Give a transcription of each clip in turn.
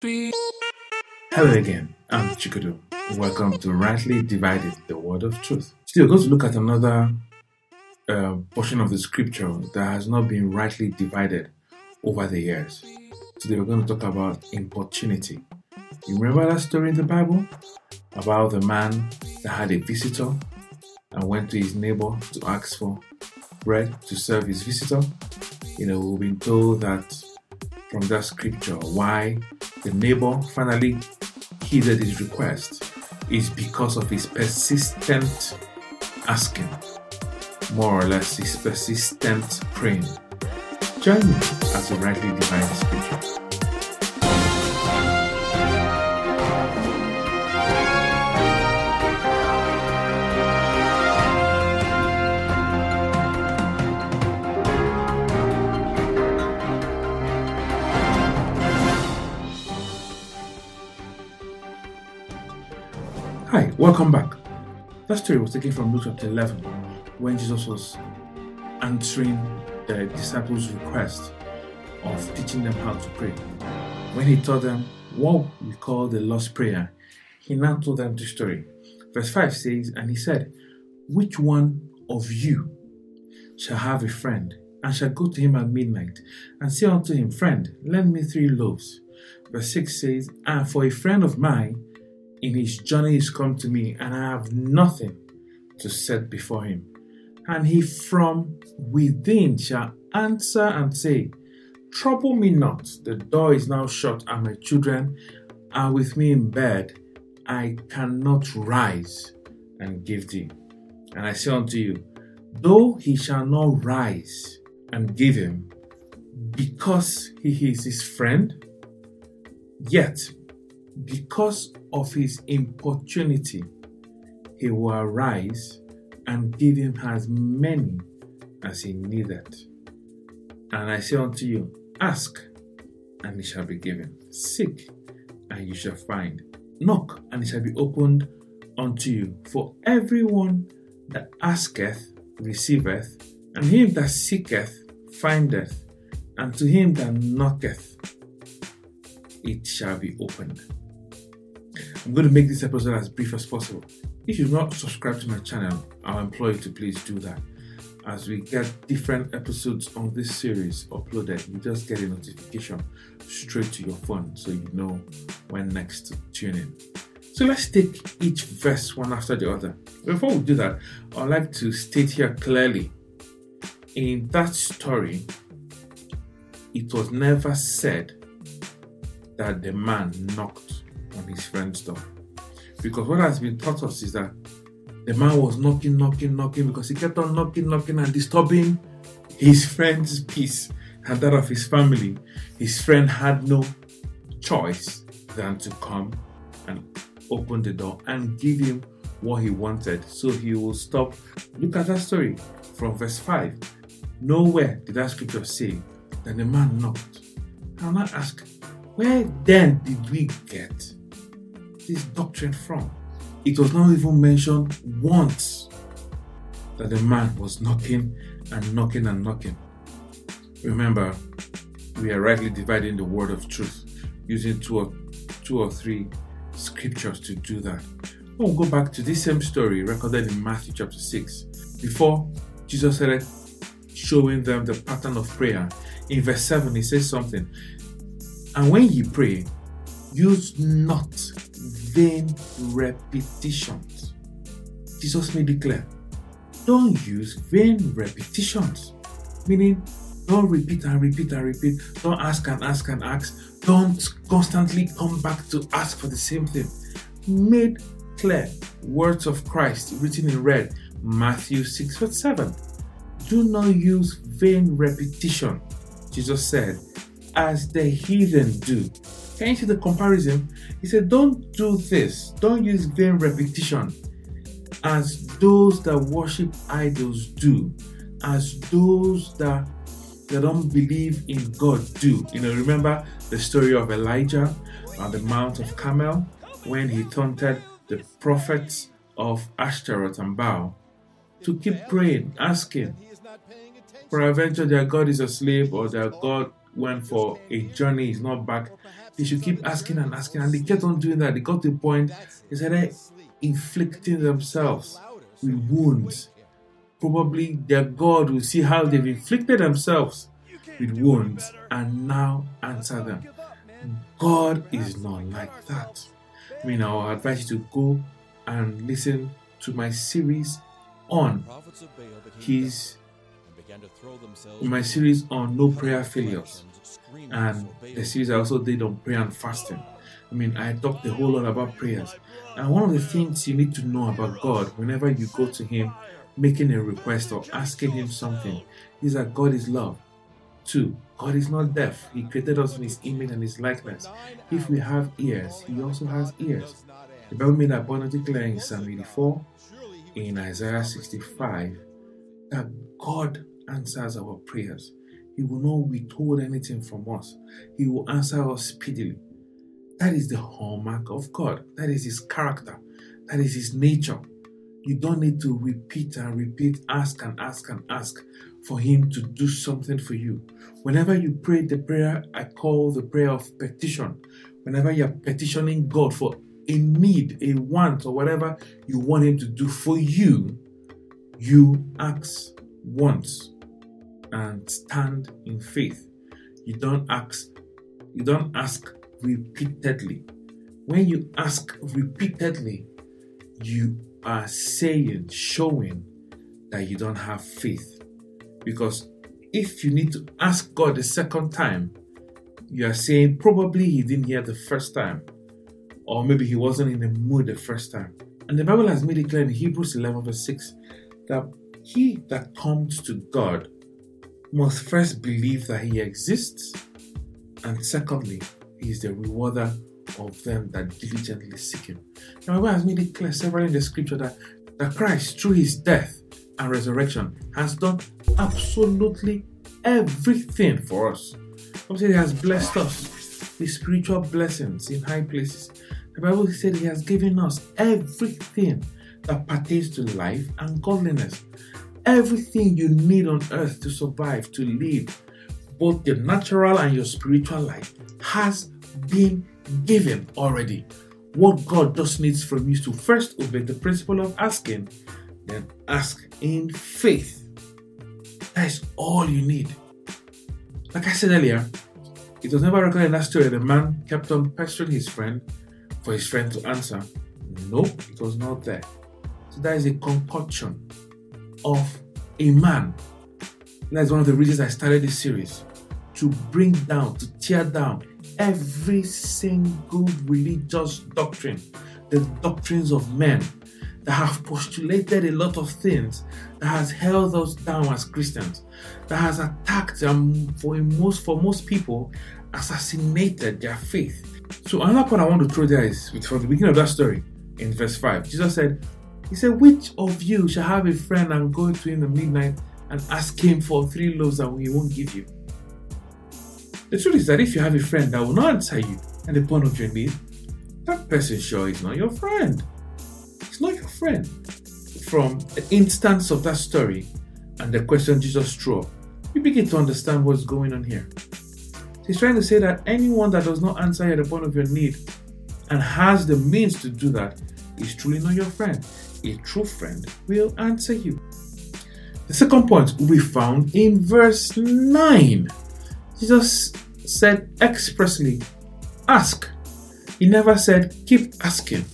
Hello again, I'm Chikudu. Welcome to Rightly Divided, the Word of Truth. Today we're going to look at another uh, portion of the scripture that has not been rightly divided over the years. Today we're going to talk about importunity. You remember that story in the Bible about the man that had a visitor and went to his neighbor to ask for bread to serve his visitor? You know, we've been told that from that scripture why the neighbor finally heeded his request is because of his persistent asking, more or less his persistent praying. Join me as we rightly the scripture. Hi, welcome back. That story was taken from Luke chapter 11 when Jesus was answering the disciples' request of teaching them how to pray. When he taught them what we call the Lord's Prayer, he now told them the story. Verse 5 says, And he said, Which one of you shall have a friend, and shall go to him at midnight, and say unto him, Friend, lend me three loaves? Verse 6 says, And for a friend of mine, in his journey is come to me, and I have nothing to set before him. And he from within shall answer and say, Trouble me not, the door is now shut, and my children are with me in bed. I cannot rise and give thee. And I say unto you, though he shall not rise and give him, because he is his friend, yet because of his importunity, he will arise and give him as many as he needeth. And I say unto you, Ask, and it shall be given. Seek, and you shall find. Knock, and it shall be opened unto you. For everyone that asketh receiveth, and him that seeketh findeth, and to him that knocketh it shall be opened. I'm going to make this episode as brief as possible. If you've not subscribed to my channel, I'll implore you to please do that. As we get different episodes on this series uploaded, you just get a notification straight to your phone so you know when next to tune in. So let's take each verse one after the other. Before we do that, I'd like to state here clearly in that story, it was never said that the man knocked his friend's door. Because what has been taught us is that the man was knocking, knocking, knocking because he kept on knocking, knocking and disturbing his friend's peace and that of his family. His friend had no choice than to come and open the door and give him what he wanted. So he will stop. Look at that story from verse 5. Nowhere did that scripture say that the man knocked. And I'm ask, where then did we get this doctrine from? It was not even mentioned once that the man was knocking and knocking and knocking. Remember, we are rightly dividing the word of truth using two or two or three scriptures to do that. We'll go back to this same story recorded in Matthew chapter 6. Before Jesus started showing them the pattern of prayer, in verse 7 he says something. And when ye pray, use not vain repetitions. Jesus made it clear. Don't use vain repetitions. Meaning, don't repeat and repeat and repeat. Don't ask and ask and ask. Don't constantly come back to ask for the same thing. Made clear words of Christ written in red, Matthew 6 verse 7. Do not use vain repetition, Jesus said, as the heathen do. Can you see the comparison? He said, Don't do this, don't use vain repetition as those that worship idols do, as those that that don't believe in God do. You know, remember the story of Elijah on the Mount of Carmel when he taunted the prophets of Ashtaroth and Baal to keep praying, asking. for Peradventure their God is asleep or their God went for a journey, is not back. They should keep asking and asking, and they kept on doing that. They got to the point they started inflicting themselves with wounds. Probably their God will see how they've inflicted themselves with wounds and now answer them. God is not like that. I mean, I'll advise you to go and listen to my series on his my series on no prayer failures and the series I also did on prayer and fasting. I mean, I talked a whole lot about prayers. And one of the things you need to know about God whenever you go to Him making a request or asking Him something is that God is love. Two, God is not deaf. He created us in His image and His likeness. If we have ears, He also has ears. The Bible made abundantly clear in Psalm 84, in Isaiah 65, that God answers our prayers. He will not withhold anything from us. He will answer us speedily. That is the hallmark of God. That is His character. That is His nature. You don't need to repeat and repeat, ask and ask and ask for Him to do something for you. Whenever you pray the prayer I call the prayer of petition, whenever you're petitioning God for a need, a want, or whatever you want Him to do for you, you ask once and stand in faith. You don't ask, you don't ask repeatedly. When you ask repeatedly, you are saying, showing that you don't have faith. Because if you need to ask God a second time, you are saying probably He didn't hear the first time, or maybe He wasn't in the mood the first time. And the Bible has made it clear in Hebrews 11, verse 6, that he that comes to God must first believe that He exists, and secondly, He is the rewarder of them that diligently seek Him. Now, the Bible has made it clear several in the scripture that, that Christ, through His death and resurrection, has done absolutely everything for us. Obviously, He has blessed us with spiritual blessings in high places. The Bible said He has given us everything that pertains to life and godliness everything you need on earth to survive, to live, both your natural and your spiritual life, has been given already. What God just needs from you is to first obey the principle of asking, then ask in faith. That is all you need. Like I said earlier, it was never recorded in that story the man kept on pestering his friend for his friend to answer. No, it was not there. So that is a concoction of a man. That's one of the reasons I started this series to bring down, to tear down every single religious doctrine, the doctrines of men that have postulated a lot of things that has held us down as Christians, that has attacked them for most for most people, assassinated their faith. So another point I want to throw there is from the beginning of that story in verse 5. Jesus said, he said, Which of you shall have a friend and go to him the midnight and ask him for three loaves and he won't give you? The truth is that if you have a friend that will not answer you at the point of your need, that person sure is not your friend. It's not your friend. From the instance of that story and the question Jesus threw you begin to understand what's going on here. He's trying to say that anyone that does not answer at the point of your need and has the means to do that is truly not your friend a true friend will answer you. The second point we found in verse 9. Jesus said expressly, Ask. He never said, Keep asking.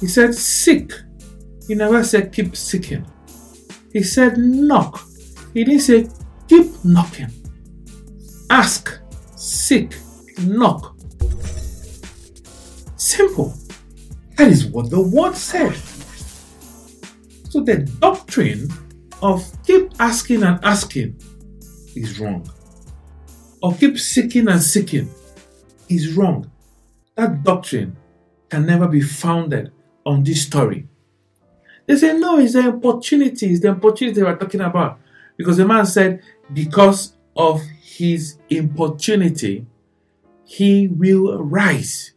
He said, Seek. He never said, Keep seeking. He said, Knock. He didn't say, Keep knocking. Ask, seek, knock. Simple. That is what the word said. So the doctrine of keep asking and asking is wrong. Or keep seeking and seeking is wrong. That doctrine can never be founded on this story. They say, no, it's the importunity, it's the importunity we're talking about. Because the man said, because of his importunity, he will rise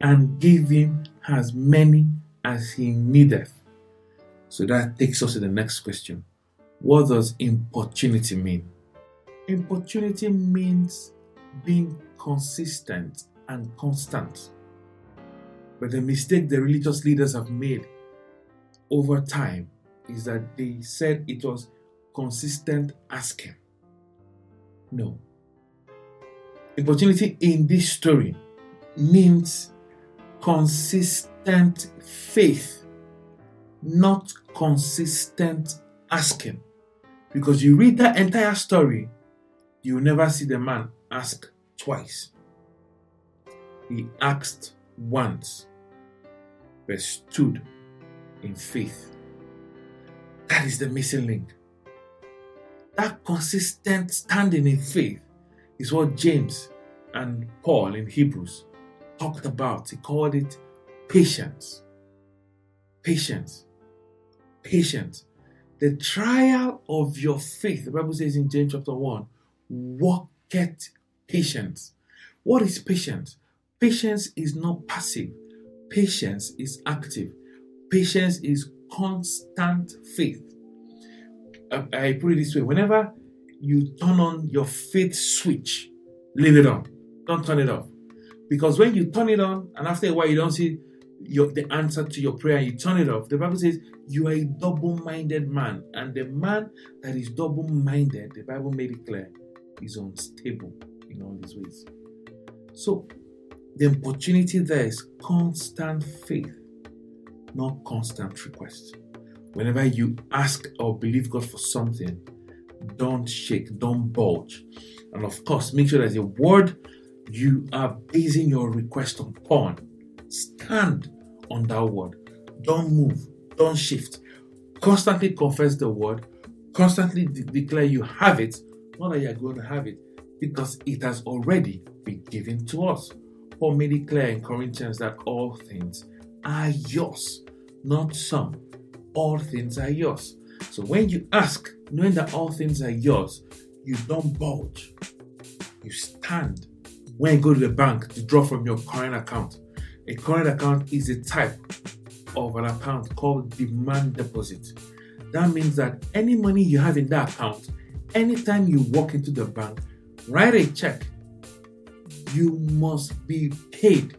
and give him as many as he needeth. So that takes us to the next question. What does importunity mean? Importunity means being consistent and constant. But the mistake the religious leaders have made over time is that they said it was consistent asking. No. Importunity in this story means consistent faith, not consistent asking. Because you read that entire story, you never see the man ask twice. He asked once, but stood in faith. That is the missing link. That consistent standing in faith is what James and Paul in Hebrews talked about. He called it patience. Patience. Patience. The trial of your faith, the Bible says in James chapter 1, worketh patience. What is patience? Patience is not passive, patience is active. Patience is constant faith. I, I put it this way whenever you turn on your faith switch, leave it on. Don't turn it off. Because when you turn it on, and after a while you don't see your, the answer to your prayer, you turn it off. The Bible says you are a double minded man. And the man that is double minded, the Bible made it clear, is unstable in all his ways. So the importunity there is constant faith, not constant request. Whenever you ask or believe God for something, don't shake, don't bulge. And of course, make sure there's a word you are basing your request upon. Stand on that word. Don't move, don't shift. Constantly confess the word, constantly de- declare you have it, not that you're going to have it, because it has already been given to us. Paul made it clear in Corinthians that all things are yours, not some. All things are yours. So when you ask, knowing that all things are yours, you don't bulge. You stand. When you go to the bank to draw from your current account, a current account is a type of an account called demand deposit. That means that any money you have in that account, anytime you walk into the bank, write a check, you must be paid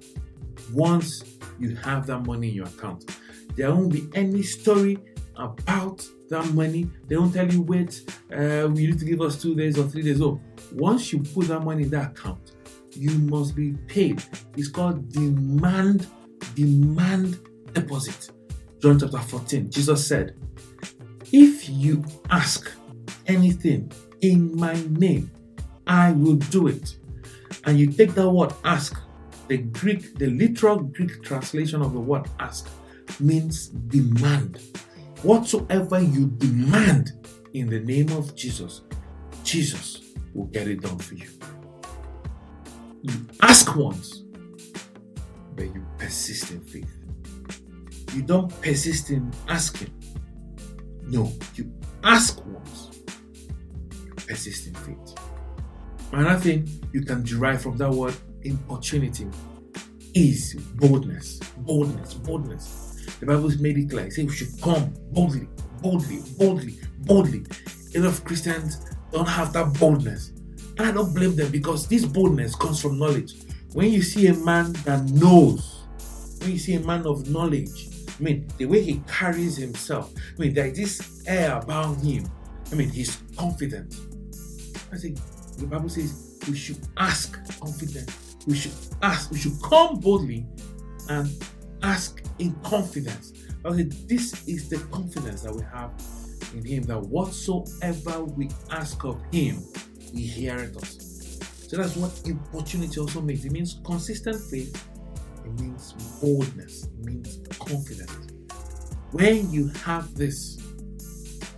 once you have that money in your account. There won't be any story about that money. They won't tell you, wait, uh, we need to give us two days or three days. Oh, once you put that money in that account, you must be paid. It's called demand, demand deposit. John chapter 14, Jesus said, If you ask anything in my name, I will do it. And you take that word ask, the Greek, the literal Greek translation of the word ask means demand. Whatsoever you demand in the name of Jesus, Jesus will get it done for you. You ask once, but you persist in faith. You don't persist in asking. No, you ask once, you persist in faith. Another thing you can derive from that word importunity is boldness. Boldness, boldness. The Bible made it clear. It we should come boldly, boldly, boldly, boldly. Of Christians don't have that boldness. And I don't blame them because this boldness comes from knowledge. When you see a man that knows, when you see a man of knowledge, I mean, the way he carries himself, I mean, there's this air about him. I mean, he's confident. I think the Bible says we should ask confident. We should ask, we should come boldly and ask in confidence. Okay, this is the confidence that we have in Him that whatsoever we ask of Him, He heareth us. So that's what importunity also means. It means consistent faith, it means boldness, it means confidence. When you have this,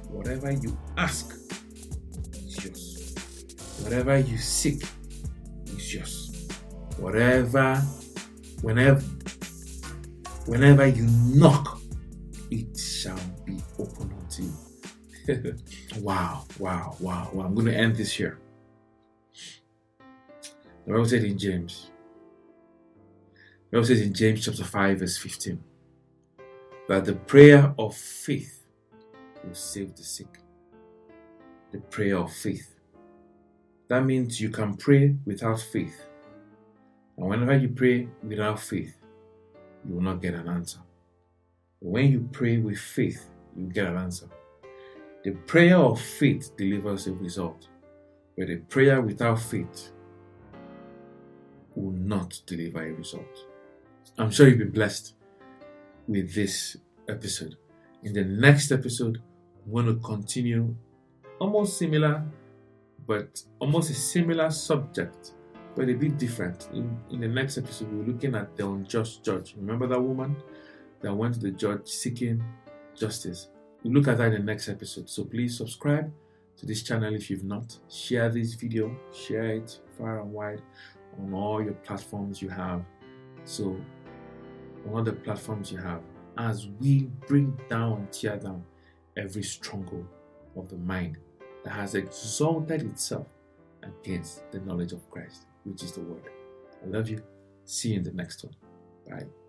whatever you ask is yours. Whatever you seek is yours. Whatever, whenever whenever you knock, it shall be open unto you. wow, wow, wow, wow. I'm going to end this here. The Bible said in James, the Bible says in James chapter 5, verse 15, that the prayer of faith will save the sick. The prayer of faith. That means you can pray without faith And whenever you pray without faith, you will not get an answer. But when you pray with faith, you get an answer. The prayer of faith delivers a result, but a prayer without faith will not deliver a result. I'm sure you've been blessed with this episode. In the next episode, I'm going to continue almost similar, but almost a similar subject, but a bit different. In, in the next episode, we're looking at the unjust judge. Remember that woman that went to the judge seeking justice? We'll look at that in the next episode. So please subscribe to this channel if you've not. Share this video, share it far and wide on all your platforms you have. So, on all the platforms you have, as we bring down and tear down every stronghold of the mind that has exalted itself against the knowledge of Christ, which is the Word. I love you. See you in the next one. Bye.